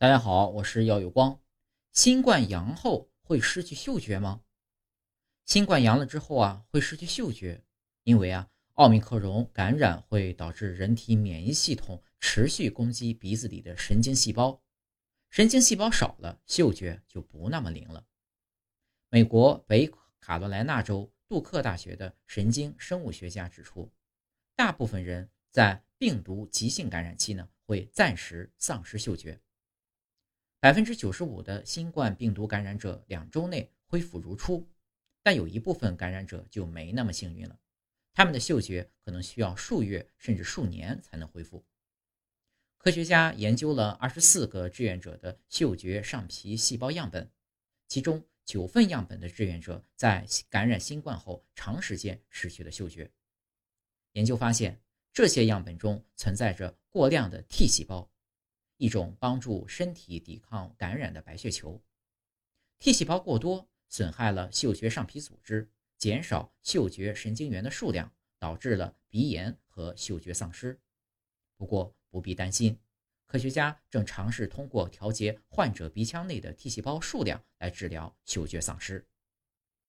大家好，我是耀有光。新冠阳后会失去嗅觉吗？新冠阳了之后啊，会失去嗅觉，因为啊，奥密克戎感染会导致人体免疫系统持续攻击鼻子里的神经细胞，神经细胞少了，嗅觉就不那么灵了。美国北卡罗来纳州杜克大学的神经生物学家指出，大部分人在病毒急性感染期呢，会暂时丧失嗅觉。百分之九十五的新冠病毒感染者两周内恢复如初，但有一部分感染者就没那么幸运了，他们的嗅觉可能需要数月甚至数年才能恢复。科学家研究了二十四个志愿者的嗅觉上皮细胞样本，其中九份样本的志愿者在感染新冠后长时间失去了嗅觉。研究发现，这些样本中存在着过量的 T 细胞。一种帮助身体抵抗感染的白血球，T 细胞过多损害了嗅觉上皮组织，减少嗅觉神经元的数量，导致了鼻炎和嗅觉丧失。不过不必担心，科学家正尝试通过调节患者鼻腔内的 T 细胞数量来治疗嗅觉丧失。